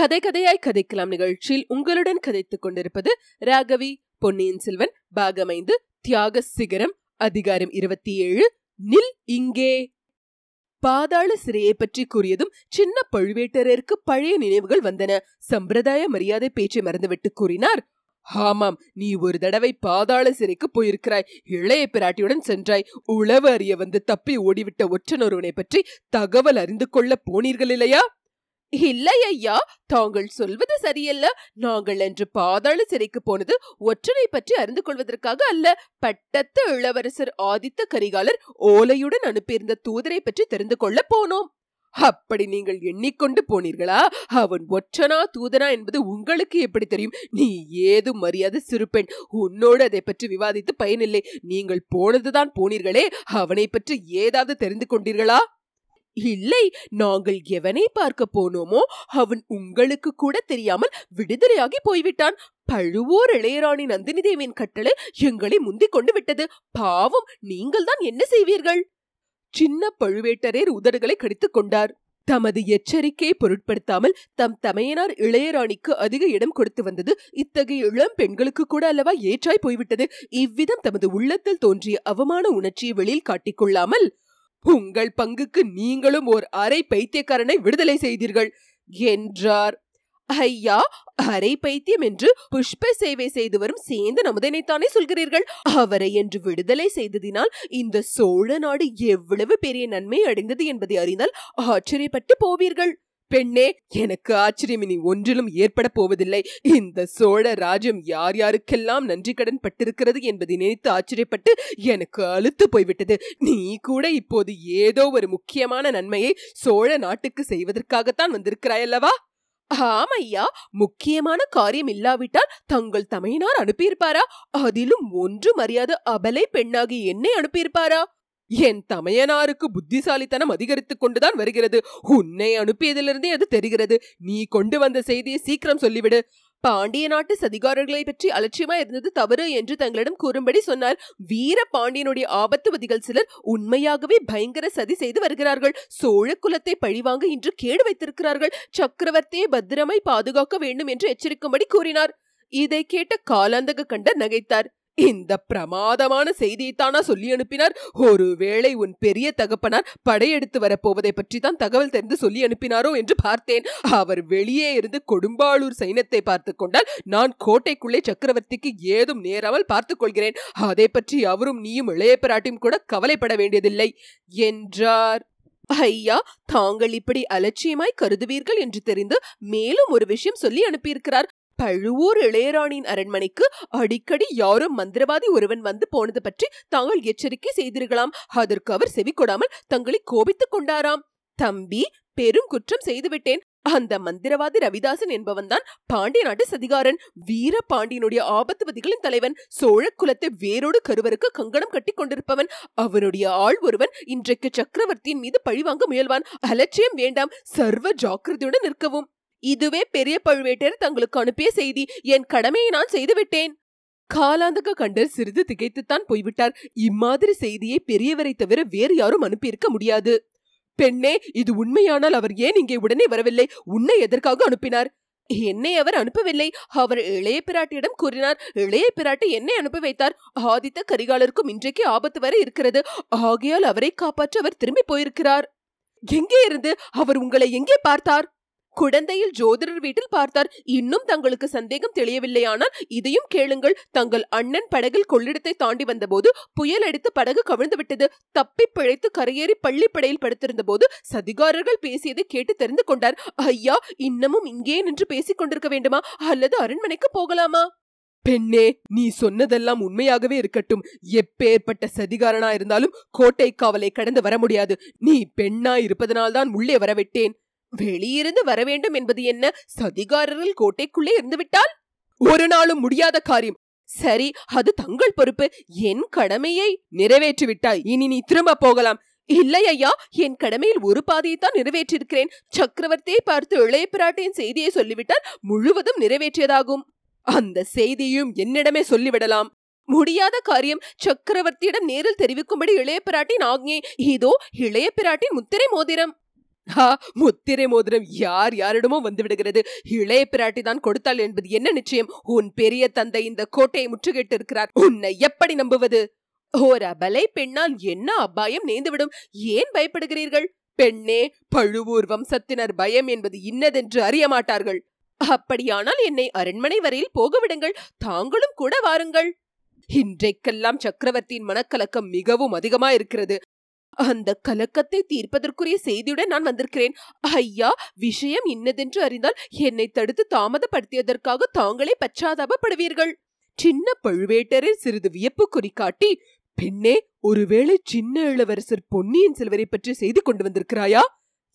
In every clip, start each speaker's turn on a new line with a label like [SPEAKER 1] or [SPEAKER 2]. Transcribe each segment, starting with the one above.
[SPEAKER 1] கதை கதையாய் கதைக்கலாம் நிகழ்ச்சியில் உங்களுடன் கதைத்துக் கொண்டிருப்பது ராகவி பொன்னியின் செல்வன் பாகமைந்து தியாக சிகரம் அதிகாரம் இருபத்தி ஏழு நில் இங்கே. பாதாள சிறையை பற்றி கூறியதும் சின்ன பழுவேட்டரருக்கு பழைய நினைவுகள் வந்தன. சம்பிரதாய மரியாதை பேச்சை மறந்துவிட்டு கூறினார் ஆமாம் நீ ஒரு தடவை பாதாள சிறைக்கு போயிருக்கிறாய். இளைய பிராட்டியுடன் சென்றாய். உளவு அறிய வந்து தப்பி ஓடிவிட்ட ஒற்றனொருவனை பற்றி தகவல் அறிந்து கொள்ள போனீர்கள் இல்லையா? இல்லை ஐயா தாங்கள் சொல்வது சரியல்ல. நாங்கள் என்று பாதாள சிறைக்கு போனது ஒற்றனை பற்றி அறிந்து கொள்வதற்காக அல்ல. பட்டத்து இளவரசர் ஆதித்த கரிகாலர் ஓலையுடன் அனுப்பியிருந்த தூதரை பற்றி தெரிந்து கொள்ள போனோம். அப்படி நீங்கள் எண்ணிக்கொண்டு போனீர்களா? அவன் ஒற்றனா தூதனா என்பது உங்களுக்கு எப்படி தெரியும்? நீ ஏதும் மரியாதை சிறுப்பெண் உன்னோடு அதை பற்றி விவாதித்து பயனில்லை. நீங்கள் போனதுதான் போனீர்களே. அவனை பற்றி ஏதாவது தெரிந்து கொண்டீர்களா? இல்லை நாங்கள் எவனை பார்க்க போனோமோ அவன் உங்களுக்கு கூட தெரியாமல் விடுதலையாகி போய்விட்டான். பழுவோர் இளையராணி நந்தினி தேவியின் கட்டளை எங்களை முந்திக் கொண்டு விட்டது. பாவம் நீங்கள் தான் என்ன செய்வீர்கள்? சின்ன பழுவேட்டரையர் உதடுகளை கடித்துக் கொண்டார். தமது எச்சரிக்கையை பொருட்படுத்தாமல் தம் தமையனார் இளையராணிக்கு அதிக இடம் கொடுத்து வந்தது. இத்தகைய இளம் பெண்களுக்கு கூட அல்லவா ஏற்றாய் போய்விட்டது. இவ்விதம் தமது உள்ளத்தில் தோன்றிய அவமான உணர்ச்சியை வெளியில் காட்டிக்கொள்ளாமல் உங்கள் பங்குக்கு நீங்களும் ஓர் அரை பைத்தியக்காரனை விடுதலை செய்தீர்கள் என்றார். ஐயா அரை பைத்தியம் என்று புஷ்ப சேவை செய்து வரும் சேந்த நமுதனைத்தானே சொல்கிறீர்கள்? அவரை என்று விடுதலை செய்ததினால் இந்த சோழ நாடு எவ்வளவு பெரிய நன்மை அடைந்தது என்பதை அறிந்தால் ஆச்சரியப்பட்டு போவீர்கள். பெண்ணே எனக்கு ஆச்சரியம். இனி ஒன்றிலும் ஏற்பட போவதில்லை. இந்த சோழ ராஜ்யம் யார் யாருக்கெல்லாம் நன்றி கடன் பட்டிருக்கிறது என்பதை நினைத்து ஆச்சரியப்பட்டு எனக்கு அழுத்து போய்விட்டது. நீ கூட இப்போது ஏதோ ஒரு முக்கியமான நன்மையை சோழ நாட்டுக்கு செய்வதற்காகத்தான் வந்திருக்கிறாயல்லவா? ஆமையா முக்கியமான காரியம் இல்லாவிட்டால் தங்கள் தமையனார் அனுப்பியிருப்பாரா? அதிலும் ஒன்று மரியாதை அபலை பெண்ணாகி என்னை அனுப்பியிருப்பாரா? என் தமையனாருக்கு புத்திசாலித்தனம் அதிகரித்துக் கொண்டுதான் வருகிறது. உன்னை அனுப்பியதிலிருந்தே அது தெரிகிறது. நீ கொண்டு வந்த செய்தியை சீக்கிரம் சொல்லிவிடு. பாண்டிய நாட்டு சதிகாரர்களை பற்றி அலட்சியமா இருந்தது தவறு என்று தங்களிடம் கூறும்படி சொன்னார். வீர பாண்டியனுடைய ஆபத்துவதிகள் சிலர் உண்மையாகவே பயங்கர சதி செய்து வருகிறார்கள். சோழ குலத்தை பழிவாங்க இன்று கேடு வைத்திருக்கிறார்கள். சக்கரவர்த்தியை பத்திரமை பாதுகாக்க வேண்டும் என்று எச்சரிக்கும்படி கூறினார். இதை கேட்ட காலாந்தக கண்டர் நகைத்தார். இந்த பிரமாதமான செய்தியைத்தானா சொல்லி அனுப்பினார். ஒருவேளை உன் பெரிய தகப்பனார் படையெடுத்து வரப்போவதை பற்றி தான் தகவல் தெரிந்து சொல்லி அனுப்பினாரோ என்று பார்த்தேன். அவர் வெளியே இருந்து கொடும்பாளூர் சைன்யத்தை பார்த்து கொண்டால் நான் கோட்டைக்குள்ளே சக்கரவர்த்திக்கு ஏதும் நேராமல் பார்த்துக் கொள்கிறேன். அதை பற்றி அவரும் நீயும் இளைய பிராட்டியும் கூட கவலைப்பட வேண்டியதில்லை என்றார். ஐயா தாங்கள் இப்படி அலட்சியமாய் கருதுவீர்கள் என்று தெரிந்து மேலும் ஒரு விஷயம் சொல்லி அனுப்பியிருக்கிறார். பழுவூர் இளையராணியின் அரண்மனைக்கு அடிக்கடி யாரும் மந்திரவாதி ஒருவன் வந்து போனது பற்றி தாங்கள் எச்சரிக்கை செய்திருக்கலாம். அதற்கு அவர் செவி கொடாமல் தங்களை கோபித்துக் கொண்டாராம். தம்பி பெரும் குற்றம் செய்துவிட்டேன். அந்த மந்திரவாதி ரவிதாசன் என்பவன் தான் பாண்டிய நாட்டு சதிகாரன். வீர பாண்டியனுடைய ஆபத்துவதிகளின் தலைவன். சோழ குலத்தை வேரோடு கருவருக்கு கங்கணம் கட்டி கொண்டிருப்பவன். அவனுடைய ஆள் ஒருவன் இன்றைக்கு சக்கரவர்த்தியின் மீது பழிவாங்க முயல்வான். அலட்சியம் வேண்டாம். சர்வ ஜாக்கிரதையுடன் நிற்கவும். இதுவே பெரிய பழுவேட்டர் தங்களுக்கு அனுப்பிய செய்தி. என் கடமையை நான் செய்துவிட்டேன். காலாந்தக கண்டர் சிறிது திகைத்துத்தான் போய்விட்டார். இம்மாதிரி செய்தியை பெரியவரை தவிர வேறு யாரும் அனுப்பியிருக்க முடியாது. பெண்ணே இது உண்மையானால் அவர் ஏன் இங்கே உடனே வரவில்லை? உன்னை எதற்காக அனுப்பினார்? என்னை அவர் அனுப்பவில்லை. அவர் இளைய பிராட்டியிடம் கூறினார். இளைய பிராட்டி என்னை அனுப்பி வைத்தார். ஆதித்த கரிகாலருக்கும் இன்றைக்கு ஆபத்து வரை இருக்கிறது. ஆகையால் அவரை காப்பாற்ற அவர் திரும்பி போயிருக்கிறார். எங்கே இருந்து? அவர் உங்களை எங்கே பார்த்தார்? குடந்தையில் ஜோதிடர் வீட்டில் பார்த்தார். இன்னும் தங்களுக்கு சந்தேகம் தெளியவில்லையானால் இதையும் கேளுங்கள். தங்கள் அண்ணன் படகில் கொள்ளிடத்தை தாண்டி வந்தபோது புயல் அடித்து படகு கவிழ்ந்து விட்டது. தப்பி பிழைத்து கரையேறி பள்ளிப்படையில் படுத்திருந்த போது சதிகாரர்கள் பேசியதை கேட்டு தெரிந்து கொண்டார். ஐயா இன்னமும் இங்கே நின்று பேசிக் கொண்டிருக்க வேண்டுமா? அல்லது அரண்மனைக்கு போகலாமா? பெண்ணே நீ சொன்னதெல்லாம் உண்மையாகவே இருக்கட்டும். எப்பேற்பட்ட சதிகாரனா இருந்தாலும் கோட்டை காவலை கடந்து வர முடியாது. நீ பெண்ணா இருப்பதனால்தான் உள்ளே வரவிட்டேன். வெளியிருந்து வர வேண்டும் என்பது என்ன? சதிகாரர்கள் கோட்டைக்குள்ளே இருந்துவிட்டால்? ஒரு நாளும் முடியாத காரியம். சரி அது தங்கள் பொறுப்பு. என் கடமையை நிறைவேற்றிவிட்டாய். இனி நீ திரும்ப போகலாம். இல்லை ஐயா என் கடமையில் ஒரு பாதையைத்தான் நிறைவேற்றியிருக்கிறேன். சக்கரவர்த்தியை பார்த்து இளைய பிராட்டியின் செய்தியை சொல்லிவிட்டால் முழுவதும் நிறைவேற்றியதாகும். அந்த செய்தியும் என்னிடமே சொல்லிவிடலாம். முடியாத காரியம். சக்கரவர்த்தியிடம் நேரில் தெரிவிக்கும்படி இளைய பிராட்டின் ஆக்ஞை. இதோ இளைய பிராட்டின் முத்திரை மோதிரம். முத்திரை மோதிரம் யார் யாரிடமோ வந்து விடுகிறது இளைய பிராட்டி தான் கொடுத்தாள் என்பது என்ன நிச்சயம்? உன் பெரிய தந்தை இந்த கோட்டையை முற்றுகையிட்டு இருக்கிறார் உன்னை எப்படி நம்புவது? ஓர் அபலை பெண்ணால் என்ன அபாயம் நேர்ந்துவிடும்? ஏன் பயப்படுகிறீர்கள்? பெண்ணே பழுவூர் வம்சத்தினர் பயம் என்பது இன்னதென்று அறிய மாட்டார்கள். அப்படியானால் என்னை அரண்மனை வரையில் போகவிடுங்கள். தாங்களும் கூட வாருங்கள். இன்றைக்கெல்லாம் சக்கரவர்த்தியின் மனக்கலக்கம் மிகவும் அதிகமா இருக்கிறது அந்த கலக்கத்தை தீர்ப்பதற்குரிய செய்தியுடன் நான் வந்திருக்கிறேன். ஐயா விஷயம் இன்னதென்று அறிந்தால் என்னை தடுத்து தாமதப்படுத்தியதற்காக தாங்களே பச்சாதாபப்படுவீர்கள். சின்ன பழுவேட்டரில் சிறிது வியப்பு குறிக்காட்டி பெண்ணே ஒருவேளை சின்ன இளவரசர் பொன்னியின் செல்வரை பற்றி செய்து கொண்டு வந்திருக்கிறாயா?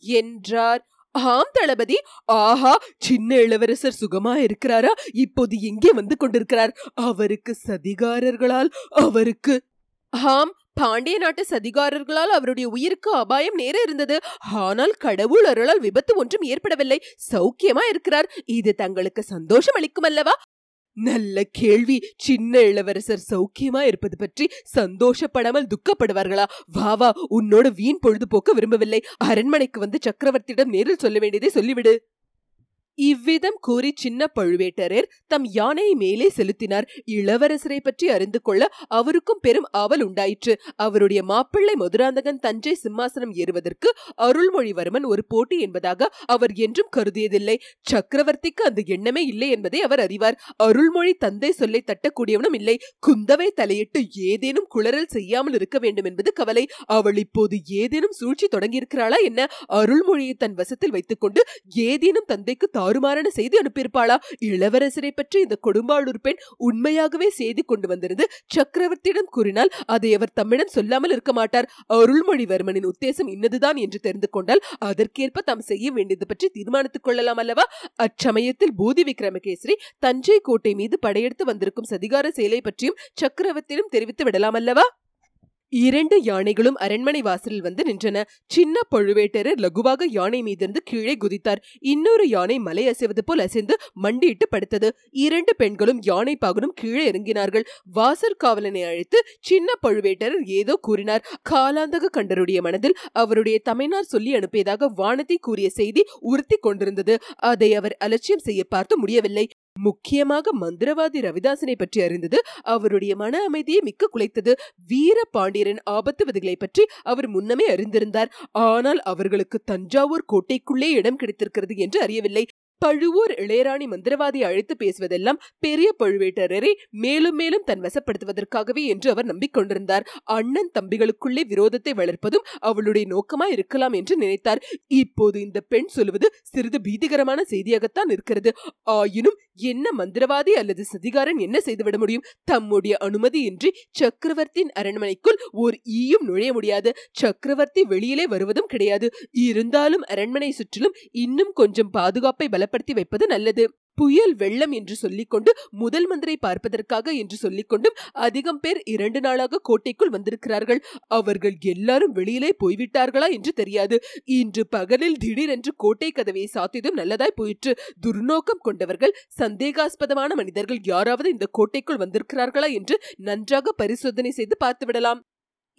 [SPEAKER 1] என்றார். ஆம் தளபதி ஆஹா சின்ன இளவரசர் சுகமா இருக்கிறாரா? இப்போது எங்கே வந்து கொண்டிருக்கிறார். அவருக்கு சதிகாரர்களால் அவருக்கு ஆம் பாண்டிய நாட்டு சதிகாரர்களால் அவருடைய உயிருக்கு அபாயம் நேர இருந்தது. ஆனால் கடவுள் அருளால் விபத்து ஒன்றும் ஏற்படவில்லை. சௌக்கியமா இருக்கிறார். இது தங்களுக்கு சந்தோஷம் அளிக்கும் அல்லவா நல்ல கேள்வி. சின்ன இளவரசர் சௌக்கியமா இருப்பது பற்றி சந்தோஷப்படாமல் துக்கப்படுவார்களா? வா வா உன்னோட வீண் பொழுதுபோக்க விரும்பவில்லை. அரண்மனைக்கு வந்து சக்கரவர்த்தியிடம் நேரில் சொல்ல வேண்டியதை சொல்லிவிடு. இவ்விதம் கூறி சின்ன பழுவேட்டரர் தம் யானையை மேலே செலுத்தினார். இளவரசரை பற்றி அறிந்து கொள்ள அவருக்கும் பெரும் ஆவல் உண்டாயிற்று. அவருடைய மாப்பிள்ளை மதுராந்தகன் தஞ்சை சிம்மாசனம் ஏறுவதற்கு அருள்மொழிவர்மன் ஒரு போட்டி என்பதாக அவர் என்றும் கருதியதில்லை. சக்கரவர்த்திக்கு அந்த எண்ணமே இல்லை என்பதை அவர் அறிவார். அருள்மொழி தந்தை சொல்லை தட்டக்கூடியவனும் இல்லை. குந்தவை தலையிட்டு ஏதேனும் குளறல் செய்யாமல் இருக்க வேண்டும் என்பது கவலை. அவள் இப்போது ஏதேனும் சூழ்ச்சி தொடங்கியிருக்கிறாளா என்ன? அருள்மொழியை தன் வசத்தில் வைத்துக்கொண்டு ஏதேனும் தந்தைக்கு தாறுமாறான செய்தி அனுப்பியிருப்பாளா? இளவரசரை பற்றி இந்த கொடும்பாளூர் பெண் உண்மையாகவே செய்தி கொண்டு வந்திருந்து சக்கரவர்த்தியிடம் கூறினால் அதை அவர் தம்மிடம் சொல்லாமல் இருக்க மாட்டார். அருள்மொழிவர்மனின் உத்தேசம் இன்னதுதான் என்று தெரிந்து கொண்டால் அதற்கேற்ப தாம் செய்ய வேண்டியது பற்றி தீர்மானித்துக் கொள்ளலாம் அல்லவா? அச்சமயத்தில் பூதி விக்ரமகேசரி தஞ்சை கோட்டை மீது படையெடுத்து வந்திருக்கும் சதிகார செயலை பற்றியும் சக்கரவர்த்தியிடம் தெரிவித்து விடலாம் அல்லவா? இரண்டு யானைகளும் அரண்மனை வாசலில் வந்து நின்றன. சின்ன பழுவேட்டரர் லகுவாக யானை மீதிருந்து கீழே குதித்தார். இன்னொரு யானை மலை அசைவது போல் அசைந்து மண்டியிட்டு படுத்தது. இரண்டு பெண்களும் யானை பாகனும் கீழே இறங்கினார்கள். வாசர் காவலனை அழைத்து சின்ன பழுவேட்டரர் ஏதோ கூறினார். காலாந்தக கண்டருடைய மனதில் அவருடைய தமையனார் சொல்லி அனுப்பியதாக வானத்தை கூறிய செய்தி உறுத்தி கொண்டிருந்தது. அதை அவர் அலட்சியம் செய்ய பார்த்து முடியவில்லை. முக்கியமாக மந்திரவாதி ரவிதாசனை பற்றி அறிந்தது அவருடைய மன அமைதியை மிக்க குலைத்தது. வீர பாண்டியரின் ஆபத்து விதிகளை பற்றி அவர் முன்னமே அறிந்திருந்தார். ஆனால் அவர்களுக்கு தஞ்சாவூர் கோட்டைக்குள்ளே இடம் கிடைத்திருக்கிறது என்று அறியவில்லை. பழுவூர் இளையராணி மந்திரவாதி அழைத்து பேசுவதெல்லாம் பெரிய பழுவேட்டரரை மேலும் மேலும் தன் வசப்படுத்துவதற்காகவே என்று அவர் நம்பிக்கொண்டிருந்தார். அண்ணன் தம்பிகளுக்குள்ளே விரோதத்தை வளர்ப்பதும் அவளுடைய நோக்கமா இருக்கலாம் என்று நினைத்தார். இப்போது இந்த பெண் சொல்வது சிறிது பீதிகரமான செய்தியாகத்தான் இருக்கிறது. ஆயினும் என்ன மந்திரவாதி அல்லது சதிகாரன் என்ன செய்துவிட முடியும்? தம்முடைய அனுமதியின்றி சக்கரவர்த்தியின் அரண்மனைக்குள் ஓர் ஈயும் நுழைய முடியாது. சக்கரவர்த்தி வெளியிலே வருவதும் கிடையாது. இருந்தாலும் அரண்மனை சுற்றிலும் இன்னும் கொஞ்சம் பாதுகாப்பை பல பலப்படுத்தி வைப்பது நல்லது. புயல் வெள்ளம் என்று சொல்லிக்கொண்டு முதல் மந்திரை பார்ப்பதற்காக என்று சொல்லிக்கொண்டும் அதிகம் பேர் இரண்டு நாளாக கோட்டைக்குள் வந்திருக்கிறார்கள். அவர்கள் எல்லாரும் வெளியிலே போய்விட்டார்களா என்று தெரியாது. இன்று பகலில் திடீரென்று கோட்டை கதவை சாத்தியதும் நல்லதாய் போயிற்று. துர்நோக்கம் கொண்டவர்கள் சந்தேகாஸ்பதமான மனிதர்கள் யாராவது இந்த கோட்டைக்குள் வந்திருக்கிறார்களா என்று நன்றாக பரிசோதனை செய்து பார்த்துவிடலாம்.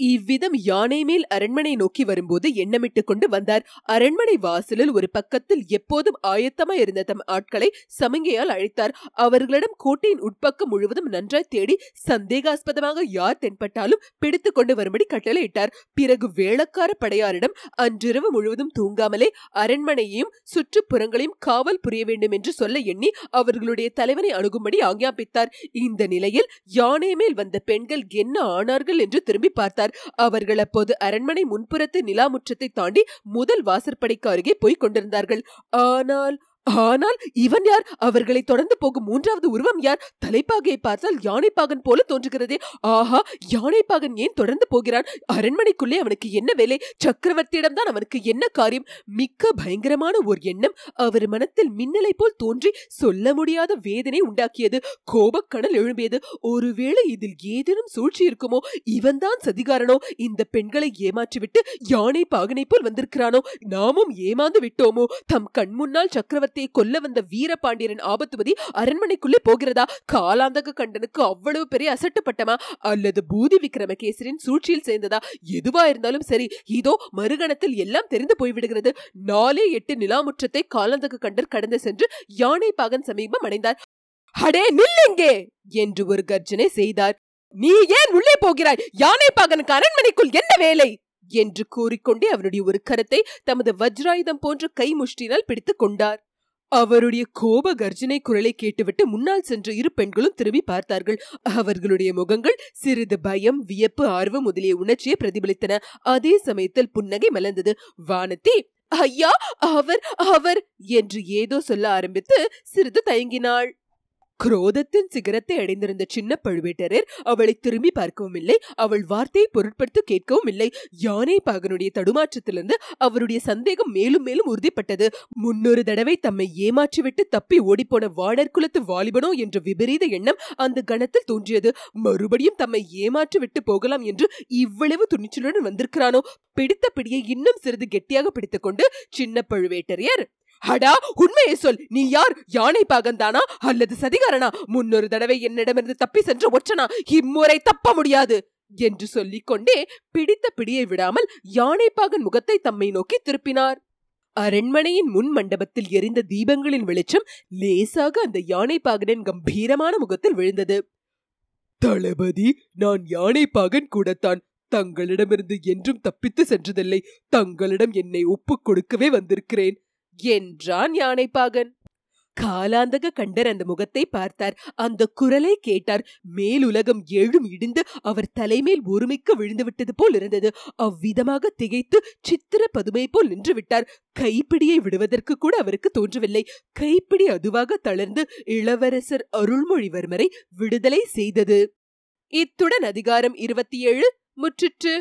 [SPEAKER 1] இவ்விதம் யானை மேல் அரண்மனை நோக்கி வரும்போது எண்ணமிட்டுக் கொண்டு வந்தார். அரண்மனை வாசலில் ஒரு பக்கத்தில் எப்போதும் ஆயத்தமாய் இருந்த தம் ஆட்களை சமிங்கையால் அழைத்தார். அவர்களிடம் கோட்டையின் உட்பக்கம் முழுவதும் நன்றாய் தேடி சந்தேகாஸ்பதமாக யார் தென்பட்டாலும் பிடித்துக் கொண்டு வரும்படி கட்டளையிட்டார். பிறகு வேளக்கார படையாரிடம் அன்றிரவு முழுவதும் தூங்காமலே அரண்மனையையும் சுற்றுப்புறங்களையும் காவல் புரிய வேண்டும் என்று சொல்ல எண்ணி அவர்களுடைய தலைவனை அணுகும்படி ஆக்ஞாபித்தார். இந்த நிலையில் யானை மேல் வந்த பெண்கள் என்ன ஆனார்கள் என்று திரும்பி பார்த்தார் அவர்கள் அப்போது அரண்மனை முன்புறத்து நிலா முற்றத்தை தாண்டி முதல் வாசற்படைக்கு அருகே போய்க் கொண்டிருந்தார்கள். ஆனால் ஆனால் இவன் யார்? அவர்களை தொடர்ந்து போகும் மூன்றாவது உருவம் யார்? தலைப்பாகையை பார்த்தால் யானைப்பாகன் போல தோன்றுகிறதே. ஆஹா யானைப்பாகன் ஏன் தொடர்ந்து போகிறான்? அரண்மனைக்குள்ளே அவனுக்கு என்ன வேலை? சக்கரவர்த்தியிடம் தான் அவனுக்கு என்ன காரியம்? மிக்க பயங்கரமான ஒரு எண்ணம். அவர் மனத்தில் மின்னலை போல் தோன்றி சொல்ல முடியாத வேதனை உண்டாக்கியது. கோபக்கடல் எழும்பியது. ஒருவேளை இதில் ஏதேனும் சூழ்ச்சி இருக்குமோ? இவன்தான் சதிகாரனோ? இந்த பெண்களை ஏமாற்றிவிட்டு யானை பாகனை போல் வந்திருக்கிறானோ? நாமும் ஏமாந்து விட்டோமோ? தம் கண் முன்னால் சக்கரவர்த்தி சக்கரவர்த்தியை கொல்ல வந்த வீரபாண்டியரின் ஆபத்துபதி அரண்மனைக்குள்ளே போகிறதா? காலாந்தக கண்டனுக்கு அவ்வளவு பெரிய அசட்டுப்பட்டமா? அல்லது பூதி விக்ரமகேசரின் சூழ்ச்சியில் சேர்ந்ததா? எதுவா இருந்தாலும் சரி இதோ மறுகணத்தில் எல்லாம் தெரிந்து போய்விடுகிறது. நாலே எட்டு நிலாமுற்றத்தை காலாந்தக கண்டர் கடந்து சென்று யானை பாகன் சமீபம் அடைந்தார். அடே நில்லுங்கே என்று ஒரு கர்ஜனை செய்தார். நீ ஏன் உள்ளே போகிறாய்? யானை பாகனுக்கு அரண்மனைக்குள் என்ன வேலை? என்று கூறிக்கொண்டே அவருடைய ஒரு கரத்தை தமது வஜ்ராயுதம் போன்ற கை முஷ்டினால் பிடித்துக் கொண்டார். அவருடைய கோப கர்ஜனை குரலை கேட்டுவிட்டு முன்னால் சென்ற இரு பெண்களும் திரும்பி பார்த்தார்கள். அவர்களுடைய முகங்கள் சிறிது பயம் வியப்பு ஆர்வம் முதலிய உணர்ச்சியை பிரதிபலித்தன. அதே சமயத்தில் புன்னகை மலர்ந்தது. வானத்தி ஐயா அவர் அவர் என்று ஏதோ சொல்ல ஆரம்பித்து சிறிது தயங்கினாள். குரோதத்தின் சிகரத்தை அடைந்திருந்த சின்ன பழுவேட்டரர் அவளை திரும்பி பார்க்கவும் இல்லை. அவள் வார்த்தையை பொருட்படுத்த கேட்கவும் இல்லை. யானை பாகனுடைய தடுமாற்றத்திலிருந்து அவருடைய சந்தேகம் மேலும் மேலும் உறுதிப்பட்டது. முன்னொரு தடவை தம்மை ஏமாற்றிவிட்டு தப்பி ஓடிப்போன வாடர் குலத்து வாலிபனோ என்ற விபரீத எண்ணம் அந்த கணத்தில் தோன்றியது. மறுபடியும் தம்மை ஏமாற்றி விட்டு போகலாம் என்று இவ்வளவு துணிச்சலுடன் வந்திருக்கிறானோ? பிடித்த பிடியை இன்னும் சிறிது கெட்டியாக பிடித்துக்கொண்டு சின்ன பழுவேட்டரையர் அடா உண்மையை சொல். நீ யார்? யானை பாகந்தானா? அல்லது சதிகாரனா? முன்னொரு தடவை என்னிடமிருந்து தப்பி சென்ற ஒற்றனா? இம்முறை தப்ப முடியாது. என்று சொல்லிக் கொண்டே பிடித்த பிடியை விடாமல் யானைப்பாகன் முகத்தை தம்மை நோக்கி திருப்பினார். அரண்மனையின் முன் மண்டபத்தில் எரிந்த தீபங்களின் வெளிச்சம் லேசாக அந்த யானைப்பாகனின் கம்பீரமான முகத்தில் விழுந்தது. தளபதி நான் யானைப்பாகன் கூடத்தான். தங்களிடமிருந்து என்றும் தப்பித்து சென்றதில்லை. தங்களிடம் என்னை ஒப்புக் கொடுக்கவே வந்திருக்கிறேன். என்றான் யானைப்பாகன். காலாந்தக கண்டர் அந்த முகத்தை பார்த்தார். அந்த குரலை கேட்டார். மேலுலகம் எழும் இடிந்து அவர் தலைமேல் ஒருமிக்க விழுந்துவிட்டது போல் இருந்தது. அவ்விதமாக திகைத்து சித்திர பதுமை போல் நின்று விட்டார். கைப்பிடியை விடுவதற்கு கூட அவருக்கு தோன்றவில்லை. கைப்பிடி அதுவாக தளர்ந்து இளவரசர் அருள்மொழிவர்மரை விடுதலை செய்தது. இத்துடன் அதிகாரம் இருபத்தி ஏழு முற்றிற்று.